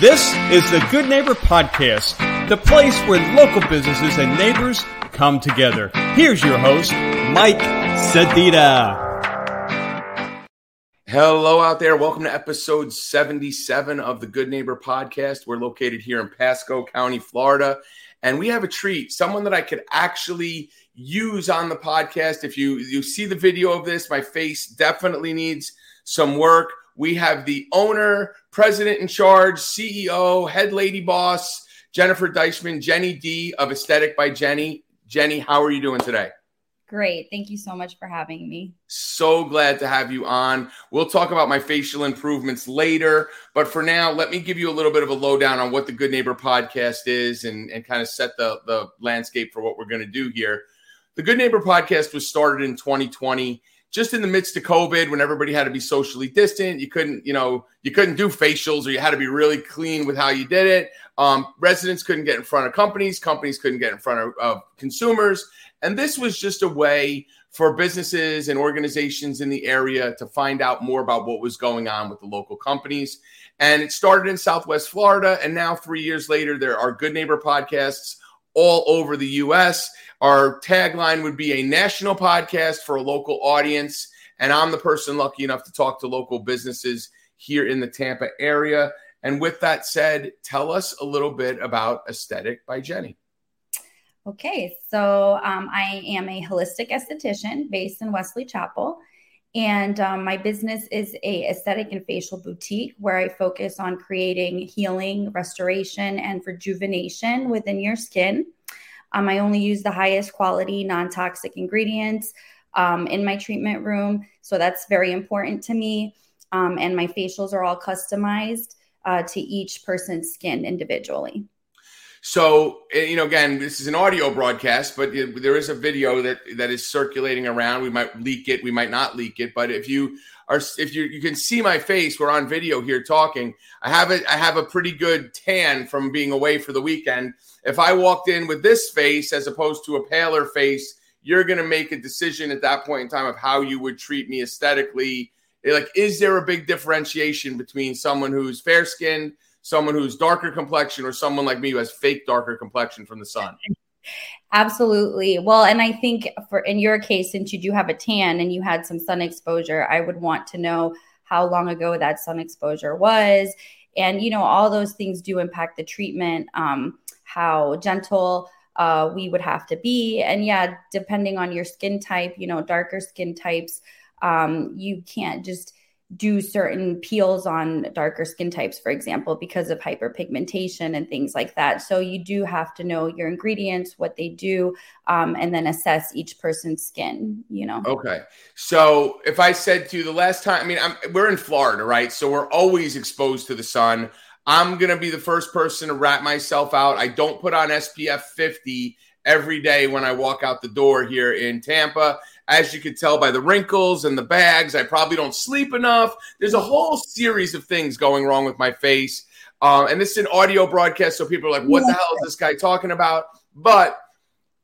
This is the Good Neighbor Podcast, the place where local businesses and neighbors come together. Here's your host, Mike Sedita. Hello out there. Welcome to episode 77 of the Good Neighbor Podcast. We're located here in Pasco County, Florida. And we have a treat, someone that I could actually use on the podcast. If you you see the video of this, my face definitely needs some work. We have the owner, president in charge, CEO, head lady boss, Jennifer Deichman, Jenni D of Ästhetik by Jenni. Jenni, how are you doing today? Great. Thank you so much for having me. So glad to have you on. We'll talk about my facial improvements later. But for now, let me give you a little bit of a lowdown on what the Good Neighbor podcast is and, and kind of set the, the landscape for what we're going to do here. The Good Neighbor podcast was started in 2020 just in the midst of COVID, when everybody had to be socially distant, you couldn't, you know, you couldn't do facials or you had to be really clean with how you did it. Um, residents couldn't get in front of companies, companies couldn't get in front of, of consumers. And this was just a way for businesses and organizations in the area to find out more about what was going on with the local companies. And it started in Southwest Florida. And now, three years later, there are Good Neighbor podcasts all over the US. Our tagline would be a national podcast for a local audience. And I'm the person lucky enough to talk to local businesses here in the Tampa area. And with that said, tell us a little bit about Ästhetik by Jenni. Okay, so um, I am a holistic esthetician based in Wesley Chapel. And um, my business is a aesthetic and facial boutique where I focus on creating healing, restoration, and rejuvenation within your skin. Um, I only use the highest quality, non toxic ingredients um, in my treatment room. So that's very important to me. Um, and my facials are all customized uh, to each person's skin individually. So, eh, you know, again, this is an audio broadcast, but there is a video that that is circulating around. We might leak it, we might not leak it, but if you are, if you you can see my face, we're on video here talking. I have a I have a pretty good tan from being away for the weekend. If I walked in with this face as opposed to a paler face, you're going to make a decision at that point in time of how you would treat me aesthetically. Like, is there a big differentiation between someone who's fair skinned? Someone who's darker complexion or someone like me who has fake darker complexion from the sun. Absolutely. Well, and I think for in your case, since you do have a tan and you had some sun exposure, I would want to know how long ago that sun exposure was. And, you know, all those things do impact the treatment, um, how gentle uh, we would have to be. And yeah, depending on your skin type, you know, darker skin types, um, you can't just do certain peels on darker skin types, for example, because of hyperpigmentation and things like that. So you do have to know your ingredients, what they do, um, and then assess each person's skin. You know. Okay. So if I said to you the last time, I mean, I'm, we're in Florida, right? So we're always exposed to the sun. I'm gonna be the first person to wrap myself out. I don't put on SPF 50 every day when I walk out the door here in Tampa. As you can tell by the wrinkles and the bags, I probably don't sleep enough. There's a whole series of things going wrong with my face. Uh, and this is an audio broadcast, so people are like, what the hell is this guy talking about? But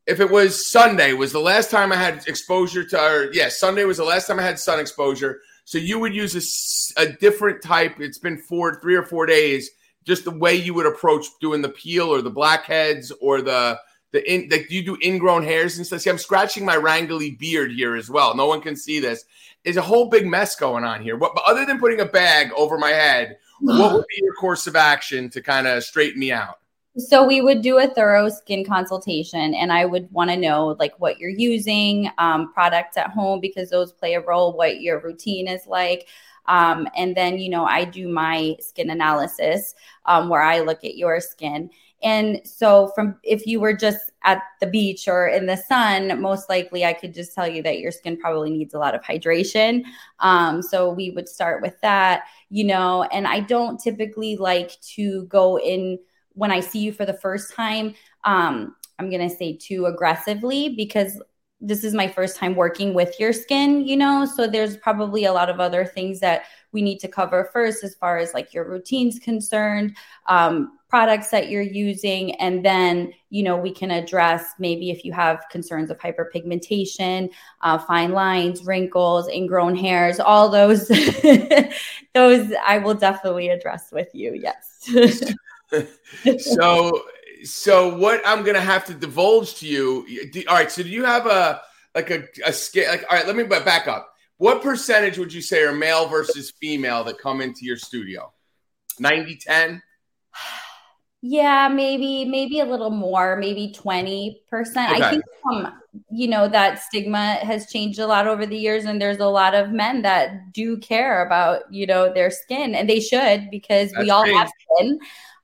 if it was Sunday, was the last time I had exposure to, or yeah, Sunday was the last time I had sun exposure. So you would use a, a different type. It's been four, three or four days. Just the way you would approach doing the peel or the blackheads or the the in like you do ingrown hairs and stuff. See, I'm scratching my wrangly beard here as well. No one can see this. There's a whole big mess going on here. What, but other than putting a bag over my head, what would be your course of action to kind of straighten me out? So we would do a thorough skin consultation, and I would want to know like what you're using, um, products at home because those play a role. What your routine is like. Um, and then, you know, I do my skin analysis um, where I look at your skin and so from if you were just at the beach or in the sun, most likely I could just tell you that your skin probably needs a lot of hydration. Um, so we would start with that, you know, and I don't typically like to go in when I see you for the first time. Um, I'm going to say too aggressively because this is my first time working with your skin, you know, so there's probably a lot of other things that we need to cover first as far as like your routine's concerned um, products that you're using and then you know we can address maybe if you have concerns of hyperpigmentation uh, fine lines wrinkles ingrown hairs all those those i will definitely address with you yes. So so what i'm gonna have to divulge to you all right so do you have a like a, a scale like all right let me back up. What percentage would you say are male versus female that come into your studio? 90 10 yeah, maybe maybe a little more, maybe 20%. Okay. I think um, you know that stigma has changed a lot over the years and there's a lot of men that do care about, you know, their skin and they should because That's we all great. have skin.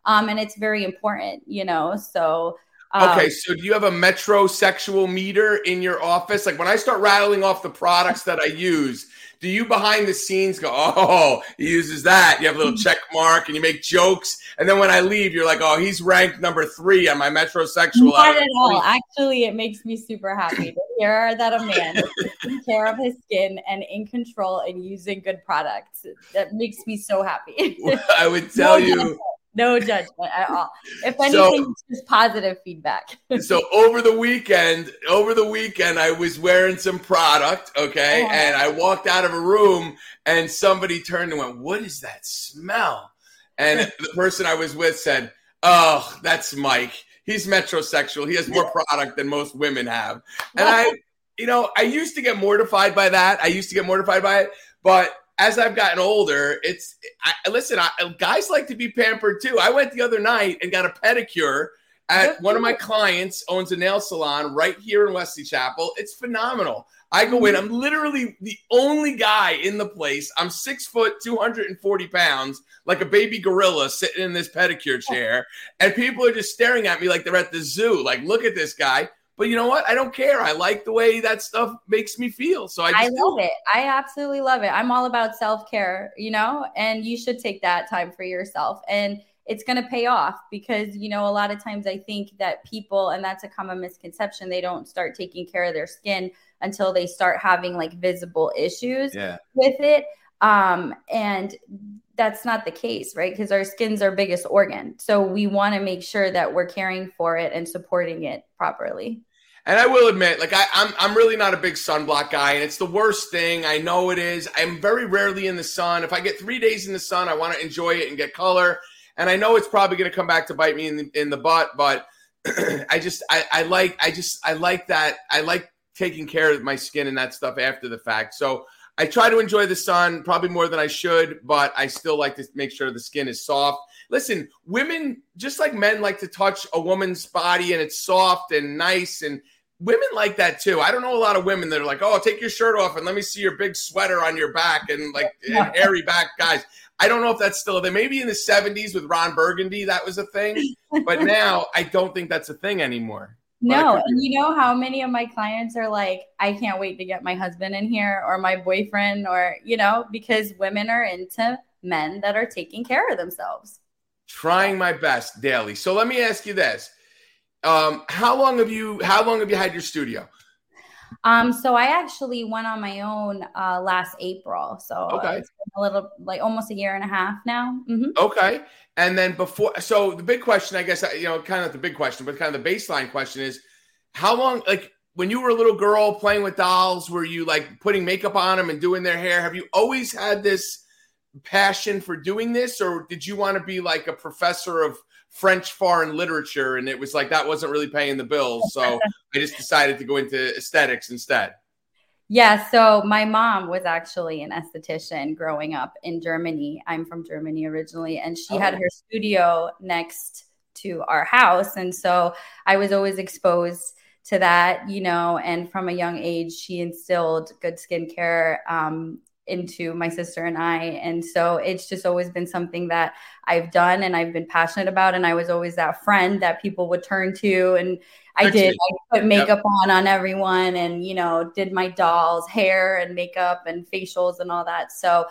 Um and it's very important, you know. So um, okay, so do you have a metrosexual meter in your office? Like when I start rattling off the products that I use, do you behind the scenes go, oh, he uses that? You have a little mm-hmm. check mark and you make jokes. And then when I leave, you're like, oh, he's ranked number three on my metrosexual. Not at all. Actually, it makes me super happy to hear that a man is taking care of his skin and in control and using good products. That makes me so happy. I would tell you no judgment at all. If anything, so, just positive feedback. so over the weekend, over the weekend, I was wearing some product, okay, oh. and I walked out of a room, and somebody turned and went, "What is that smell?" And the person I was with said, "Oh, that's Mike. He's metrosexual. He has more product than most women have." And I, you know, I used to get mortified by that. I used to get mortified by it, but as I've gotten older, it's I, listen. I, guys like to be pampered too. I went the other night and got a pedicure at one of my clients owns a nail salon right here in Wesley Chapel. It's phenomenal. I go in. Mm-hmm. I'm literally the only guy in the place. I'm six foot, 240 pounds, like a baby gorilla sitting in this pedicure oh. chair, and people are just staring at me like they're at the zoo. Like, look at this guy. But you know what? I don't care. I like the way that stuff makes me feel. So I, I love it. I absolutely love it. I'm all about self care, you know, and you should take that time for yourself. And it's going to pay off because, you know, a lot of times I think that people, and that's a common misconception, they don't start taking care of their skin until they start having like visible issues yeah. with it. Um, and that's not the case, right? Because our skin's our biggest organ. So we want to make sure that we're caring for it and supporting it properly. And I will admit, like I, I'm, I'm really not a big sunblock guy, and it's the worst thing. I know it is. I'm very rarely in the sun. If I get three days in the sun, I want to enjoy it and get color. And I know it's probably going to come back to bite me in the, in the butt, but I just, I, I like, I just, I like that. I like taking care of my skin and that stuff after the fact. So I try to enjoy the sun probably more than I should, but I still like to make sure the skin is soft. Listen, women, just like men like to touch a woman's body and it's soft and nice and women like that too. I don't know a lot of women that are like, "Oh, take your shirt off and let me see your big sweater on your back and like hairy back guys." I don't know if that's still there. Maybe in the '70s with Ron Burgundy that was a thing, but now I don't think that's a thing anymore. No, and you know how many of my clients are like, "I can't wait to get my husband in here or my boyfriend," or you know, because women are into men that are taking care of themselves. Trying my best daily. So let me ask you this um, how long have you how long have you had your studio? Um, so I actually went on my own uh, last April. So okay. a little like almost a year and a half now. Mm-hmm. Okay. And then before, so the big question, I guess, you know, kind of the big question, but kind of the baseline question is how long, like when you were a little girl playing with dolls, were you like putting makeup on them and doing their hair? Have you always had this passion for doing this, or did you want to be like a professor of French foreign literature, and it was like that wasn't really paying the bills. So I just decided to go into aesthetics instead. Yeah, so my mom was actually an esthetician growing up in Germany. I'm from Germany originally, and she oh. had her studio next to our house. And so I was always exposed to that, you know, and from a young age, she instilled good skincare um, into my sister and I. And so it's just always been something that I've done and I've been passionate about. And I was always that friend that people would turn to. And I did, I put makeup yep. on on everyone and, you know, did my dolls' hair and makeup and facials and all that. So,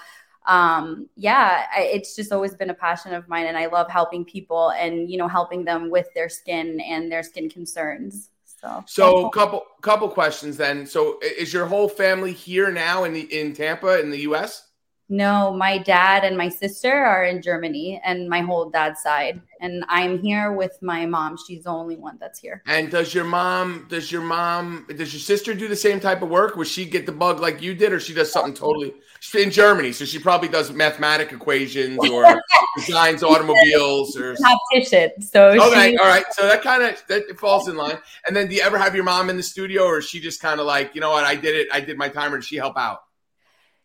um, yeah, I, it's just always been a passion of mine. And I love helping people and, you know, helping them with their skin and their skin concerns. So, so couple couple questions then. So, is your whole family here now in the in Tampa in the U.S.? No, my dad and my sister are in Germany and my whole dad's side. And I'm here with my mom. She's the only one that's here. And does your mom, does your mom, does your sister do the same type of work? Would she get the bug like you did, or she does something totally she's in Germany? So she probably does mathematic equations or designs automobiles or competition. So okay, she, all right. So that kind of that falls in line. And then do you ever have your mom in the studio or is she just kind of like, you know what, I did it, I did my timer, does she help out?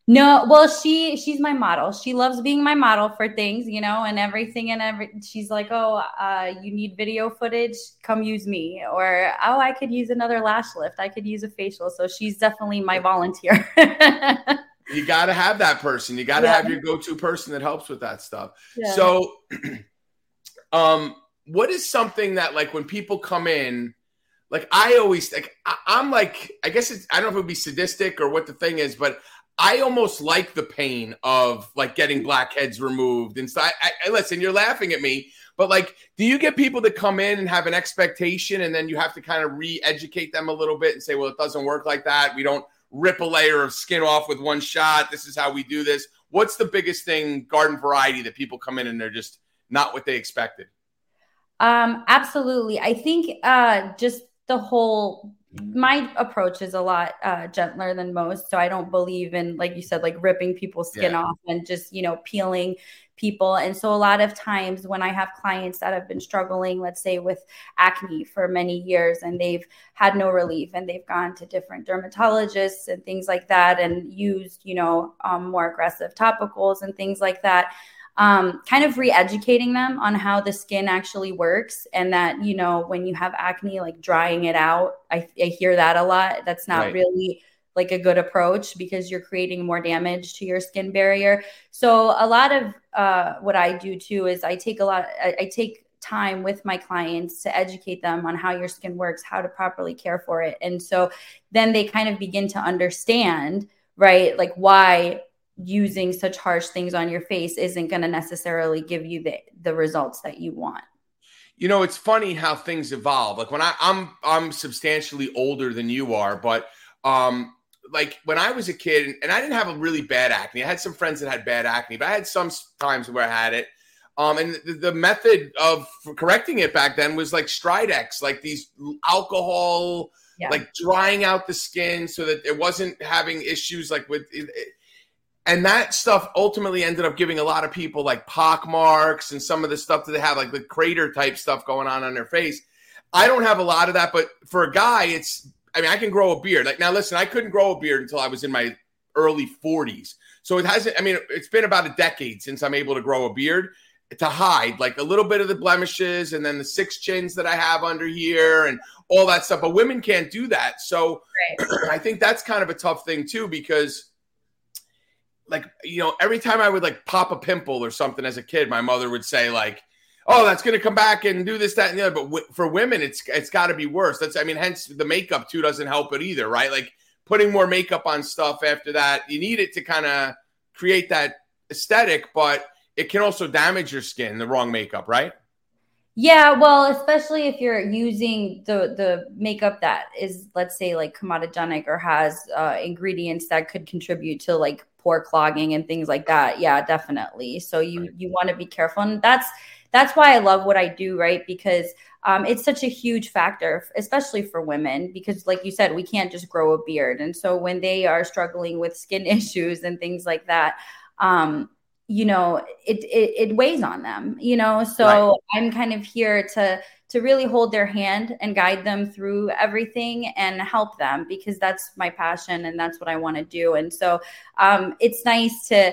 No, well, she she's my model. She loves being my model for things, you know, and everything. And every she's like, oh, uh, you need video footage? Come use me. Or oh, I could use another lash lift. I could use a facial. So she's definitely my volunteer. you got to have that person. You got to yeah. have your go-to person that helps with that stuff. Yeah. So, um, what is something that like when people come in? Like I always like I, I'm like I guess it's I don't know if it would be sadistic or what the thing is, but I almost like the pain of like getting blackheads removed and so I, I, listen, you're laughing at me, but like, do you get people that come in and have an expectation and then you have to kind of re-educate them a little bit and say, well, it doesn't work like that. We don't rip a layer of skin off with one shot. This is how we do this. What's the biggest thing garden variety that people come in and they're just not what they expected? Um, absolutely. I think uh just the whole my approach is a lot uh, gentler than most. So I don't believe in, like you said, like ripping people's skin yeah. off and just, you know, peeling people. And so a lot of times when I have clients that have been struggling, let's say with acne for many years and they've had no relief and they've gone to different dermatologists and things like that and used, you know, um, more aggressive topicals and things like that um, kind of re-educating them on how the skin actually works and that you know when you have acne like drying it out i, I hear that a lot. That's not right. really like a good approach because you're creating more damage to your skin barrier. So a lot of uh, what i do too is i take a lot I, I take time with my clients to educate them on how your skin works how to properly care for it. And so then they kind of begin to understand right like why using such harsh things on your face isn't going to necessarily give you the the results that you want. You know it's funny how things evolve. Like when I, i'm i'm substantially older than you are but um like when i was a kid and i didn't have a really bad acne. I had some friends that had bad acne but i had some times where i had it. Um, and the, the method of correcting it back then was like Stridex, like these alcohol, yeah. like drying out the skin so that it wasn't having issues like with it, and that stuff ultimately ended up giving a lot of people like pock marks and some of the stuff that they have, like the crater type stuff going on on their face. I don't have a lot of that, but for a guy, it's, I mean, I can grow a beard. Like, now listen, I couldn't grow a beard until I was in my early 40s. So it hasn't, I mean, it's been about a decade since I'm able to grow a beard to hide like a little bit of the blemishes and then the six chins that I have under here and all that stuff. But women can't do that. So right. I think that's kind of a tough thing too, because like you know every time i would like pop a pimple or something as a kid my mother would say like oh that's going to come back and do this that and the other. But w- for women it's it's got to be worse. That's i mean hence the makeup too doesn't help it either right? Like putting more makeup on stuff after that you need it to kind of create that aesthetic but it can also damage your skin the wrong makeup right? Yeah, well, especially if you're using the the makeup that is, let's say, like comedogenic or has uh, ingredients that could contribute to like pore clogging and things like that. Yeah, definitely. So you right. you want to be careful, and that's that's why I love what I do, right? Because um, it's such a huge factor, especially for women, because like you said, we can't just grow a beard, and so when they are struggling with skin issues and things like that. Um, you know it, it, it weighs on them you know so right. i'm kind of here to to really hold their hand and guide them through everything and help them because that's my passion and that's what I want to do. And so um, it's nice to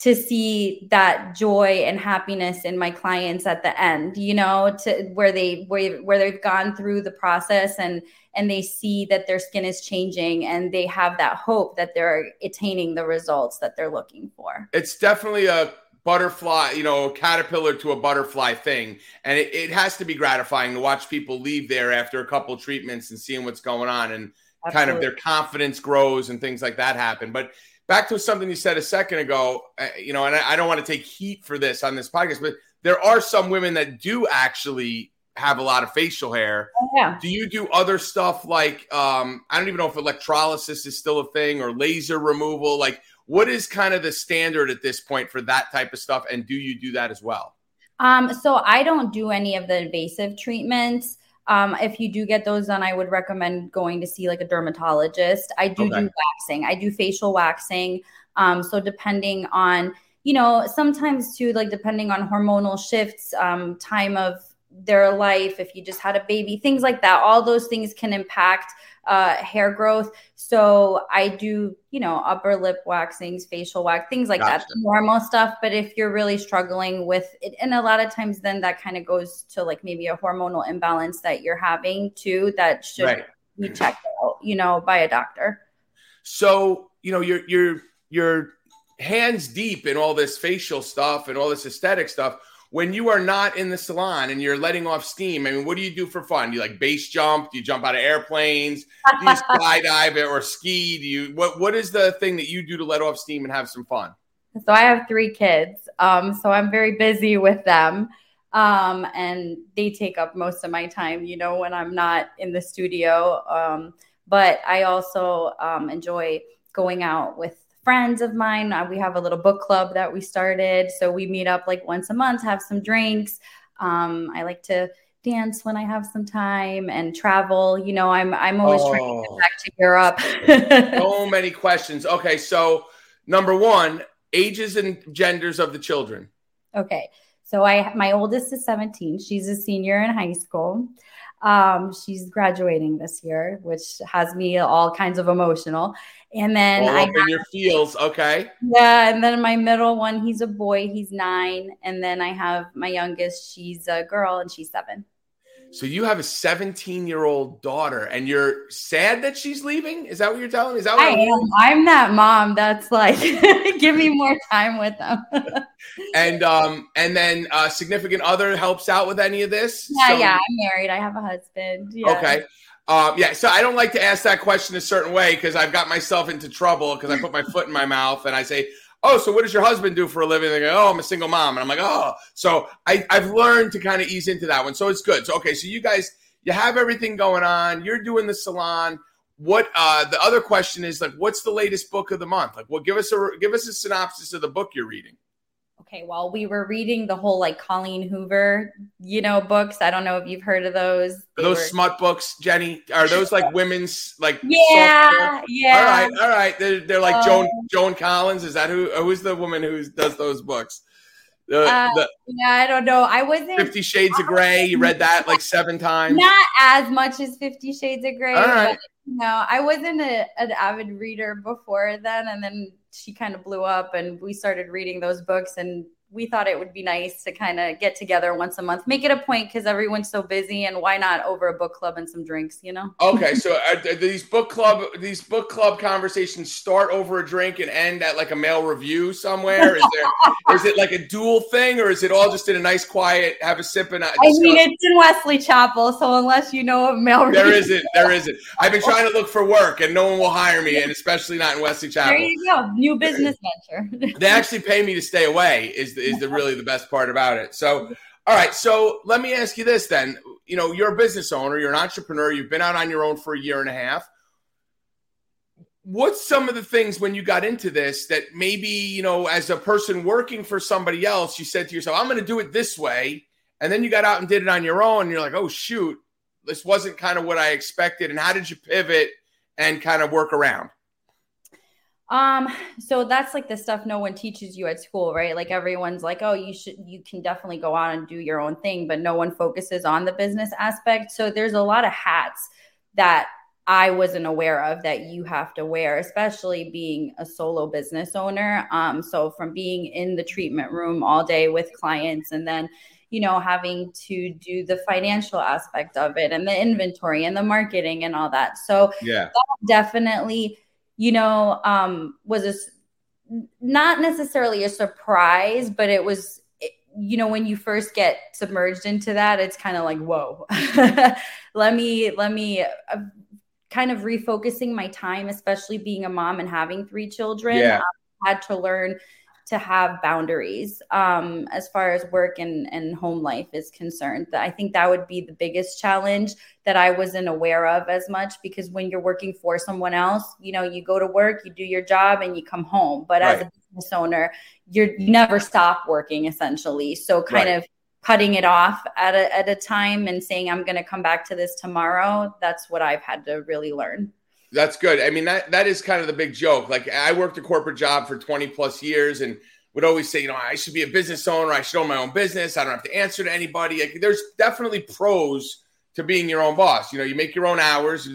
to see that joy and happiness in my clients at the end you know to where they where, where they've gone through the process and and they see that their skin is changing and they have that hope that they're attaining the results that they're looking for it's definitely a butterfly, you know, caterpillar to a butterfly thing. And it, it, has to be gratifying to watch people leave there after a couple treatments and seeing what's going on and Absolutely. kind of their confidence grows and things like that happen. But back to something you said a second ago, uh, you know, and I, I don't want to take heat for this on this podcast, but there are some women that do actually have a lot of facial hair. Oh, yeah. Do you do other stuff like um, I don't even know if electrolysis is still a thing or laser removal? Like What is kind of the standard at this point for that type of stuff? And do you do that as well? Um, so I don't do any of the invasive treatments. Um, if you do get those done, I would recommend going to see like a dermatologist. I do okay. do waxing. I do facial waxing. Um, so depending on, you know, sometimes too, like depending on hormonal shifts, um, time of their life, if you just had a baby, things like that, all those things can impact uh, hair growth. So I do, you know, upper lip waxings, facial wax, things like gotcha. that, normal stuff. But if you're really struggling with it, and a lot of times then that kind of goes to like maybe a hormonal imbalance that you're having too, that should right. be checked out, you know, by a doctor. So, you know, you're, you're, you're hands deep in all this facial stuff and all this aesthetic stuff when you are not in the salon and you're letting off steam, I mean, what do you do for fun? Do you like base jump? Do you jump out of airplanes? Do you skydive or ski? Do you what what is the thing that you do to let off steam and have some fun? So I have three kids. Um, so I'm very busy with them. Um, and they take up most of my time, you know, when I'm not in the studio. Um, but I also um, enjoy going out with friends of mine. Uh, we have a little book club that we started. So we meet up like once a month, have some drinks. Um, I like to dance when I have some time and travel. You know, I'm I'm always oh. trying to get back to Europe. so many questions. Okay, so number one, ages and genders of the children. Okay. So I my oldest is 17. She's a senior in high school. Um, she's graduating this year, which has me all kinds of emotional. And then all I have, in your feels, okay. Yeah, and then my middle one, he's a boy, he's nine, and then I have my youngest, she's a girl, and she's seven. So you have a 17 year old daughter, and you're sad that she's leaving. Is that what you're telling me? Is that what I am? I'm that mom that's like, give me more time with them. and um, and then uh, significant other helps out with any of this. Yeah, so, yeah. I'm married. I have a husband. Yeah. Okay. Um, yeah, so I don't like to ask that question a certain way because I've got myself into trouble because I put my foot in my mouth and I say, "Oh, so what does your husband do for a living?" They go, "Oh, I'm a single mom," and I'm like, "Oh." So I, I've learned to kind of ease into that one, so it's good. So okay, so you guys, you have everything going on. You're doing the salon. What uh, the other question is like, what's the latest book of the month? Like, well, give us a give us a synopsis of the book you're reading okay, well, we were reading the whole like Colleen Hoover, you know, books. I don't know if you've heard of those. Are those were... smut books, Jenni? Are those like women's like? Yeah, yeah. All right, all right. They're, they're like um, Joan Joan Collins. Is that who? Who's the woman who does those books? The, uh, the, yeah, I don't know. I wasn't Fifty Shades of Grey. You read that like seven times. Not as much as Fifty Shades of Grey. All right. But, no, I wasn't a, an avid reader before then, and then she kind of blew up and we started reading those books and we thought it would be nice to kind of get together once a month, make it a point because everyone's so busy, and why not over a book club and some drinks, you know? Okay, so uh, these book club these book club conversations start over a drink and end at like a male revue somewhere? Is there is it like a dual thing, or is it all just in a nice quiet have a sip and? Uh, I mean, it's in Wesley Chapel, so unless you know of male revue, there isn't. There isn't. I've been trying to look for work, and no one will hire me, and especially not in Wesley Chapel. There you go, new uh, business venture. they actually pay me to stay away. Is is the really the best part about it. So, all right. So let me ask you this then. You know, you're a business owner, you're an entrepreneur, you've been out on your own for a year and a half. What's some of the things when you got into this that maybe, you know, as a person working for somebody else, you said to yourself, I'm going to do it this way. And then you got out and did it on your own. And you're like, oh, shoot, this wasn't kind of what I expected. And how did you pivot and kind of work around? Um, so that's like the stuff no one teaches you at school, right? Like everyone's like, oh, you should, you can definitely go out and do your own thing, but no one focuses on the business aspect. So there's a lot of hats that I wasn't aware of that you have to wear, especially being a solo business owner. Um, so from being in the treatment room all day with clients and then, you know, having to do the financial aspect of it and the inventory and the marketing and all that. So yeah, definitely you know, um, was a, not necessarily a surprise, but it was, you know, when you first get submerged into that, it's kind of like, whoa, let me, let me, uh, kind of refocusing my time, especially being a mom and having three children. Yeah. I had to learn to have boundaries um, as far as work and, and home life is concerned. I think that would be the biggest challenge that I wasn't aware of as much because when you're working for someone else, you know, you go to work, you do your job, and you come home. But right. as a business owner, you're you never stop working essentially. So kind right. of cutting it off at a, at a time and saying i'm going to come back to this tomorrow that's what i've had to really learn that's good. I mean that that is kind of the big joke. Like i worked a corporate job for 20 plus years and would always say you know i should be a business owner. I should own my own business. I don't have to answer to anybody. Like, there's definitely pros to being your own boss. You know you make your own hours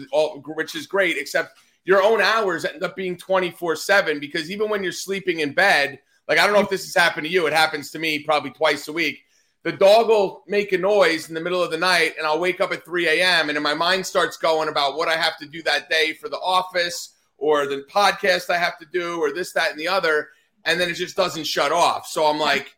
which is great except your own hours end up being 24 7 because even when you're sleeping in bed like i don't know if this has happened to you. It happens to me probably twice a week the dog will make a noise in the middle of the night and I'll wake up at 3 a.m. and then my mind starts going about what I have to do that day for the office or the podcast I have to do or this, that, and the other. And then it just doesn't shut off. So I'm like,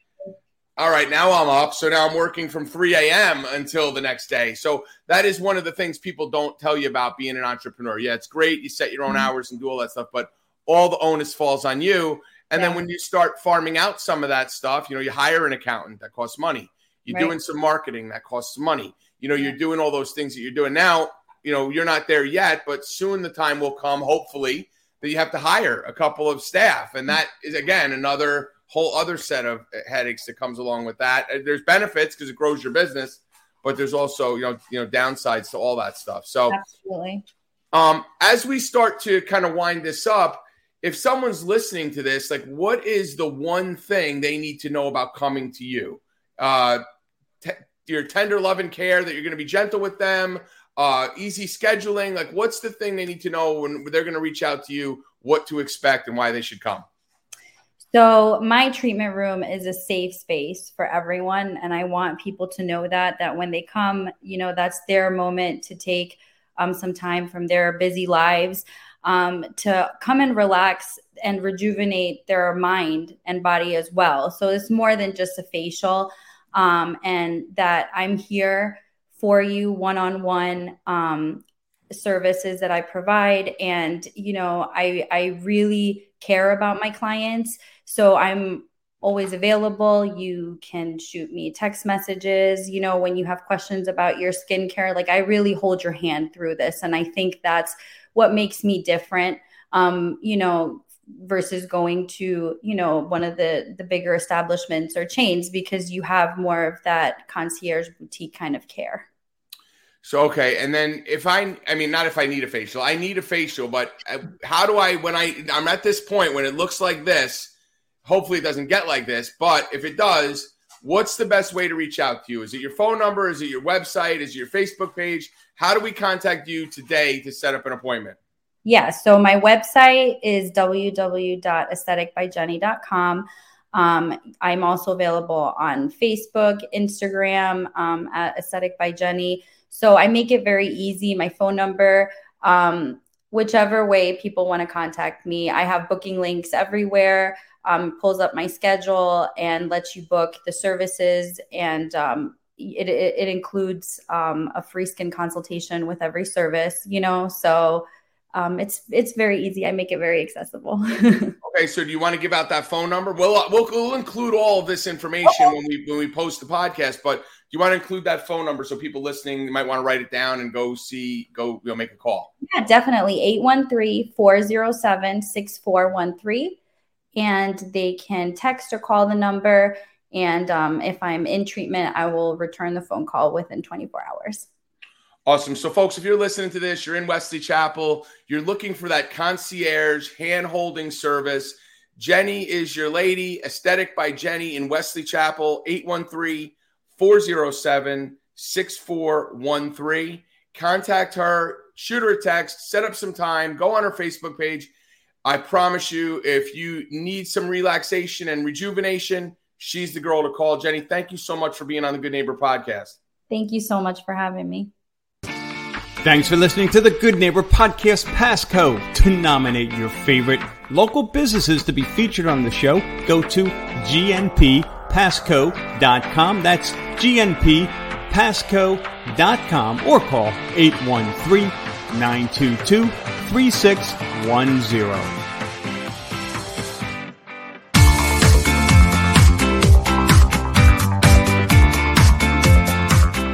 all right, now I'm up. So now I'm working from 3 a.m. until the next day. So that is one of the things people don't tell you about being an entrepreneur. Yeah, it's great. You set your own mm-hmm. hours and do all that stuff, but all the onus falls on you. And yeah. then when you start farming out some of that stuff, you know, you hire an accountant that costs money. You're right. doing some marketing that costs money. You know, you're doing all those things that you're doing now. You know, you're not there yet, but soon the time will come, hopefully, that you have to hire a couple of staff. And that is, again, another whole other set of headaches that comes along with that. Uh, there's benefits because it grows your business, but there's also, you know, you know, downsides to all that stuff. So, absolutely. Um, as we start to kind of wind this up, if someone's listening to this, like, what is the one thing they need to know about coming to you? Uh, your tender love and care that you're going to be gentle with them uh, easy scheduling like what's the thing they need to know when they're going to reach out to you what to expect and why they should come? So my treatment room is a safe space for everyone and i want people to know that that when they come you know that's their moment to take um, some time from their busy lives um, to come and relax and rejuvenate their mind and body as well. So it's more than just a facial um, and that I'm here for you one on one services that I provide. And, you know, I, I really care about my clients. So I'm always available. You can shoot me text messages, you know, when you have questions about your skincare. Like I really hold your hand through this. And I think that's what makes me different. Um, you know, versus going to you know one of the the bigger establishments or chains because you have more of that concierge boutique kind of care. So okay. And then if i i mean not if i need a facial. I need a facial but uh, how do i when i i'm at this point when it looks like this hopefully it doesn't get like this but if it does what's the best way to reach out to you? Is it your phone number? Is it your website? Is it your facebook page? How do we contact you today to set up an appointment yeah, so my website is www.asthetikbyjenni.com. Um, I'm also available on Facebook, Instagram um, at Ästhetik by Jenni. So I make it very easy. My phone number, um, whichever way people want to contact me, I have booking links everywhere. Um, pulls up my schedule and lets you book the services and um, it, it, it, includes um, a free skin consultation with every service, you know, so um, it's it's very easy. I make it very accessible. okay, so do you want to give out that phone number? Well, uh, we'll, we'll include all of this information when we when we post the podcast. But do you want to include that phone number so people listening might want to write it down and go see go you know, make a call? Yeah, definitely 813-407-6413 and they can text or call the number and um, if I'm in treatment, I will return the phone call within 24 hours. Awesome. So, folks, if you're listening to this, you're in Wesley Chapel, you're looking for that concierge hand holding service. Jenni is your lady. Ästhetik by Jenni in Wesley Chapel, 813 407 6413. Contact her, shoot her a text, set up some time, go on her Facebook page. I promise you, if you need some relaxation and rejuvenation, she's the girl to call. Jenni, thank you so much for being on the Good Neighbor podcast. Thank you so much for having me. Thanks for listening to the Good Neighbor Podcast Pasco. To nominate your favorite local businesses to be featured on the show, go to gnppasco.com. That's gnppasco.com or call 813 922 3610.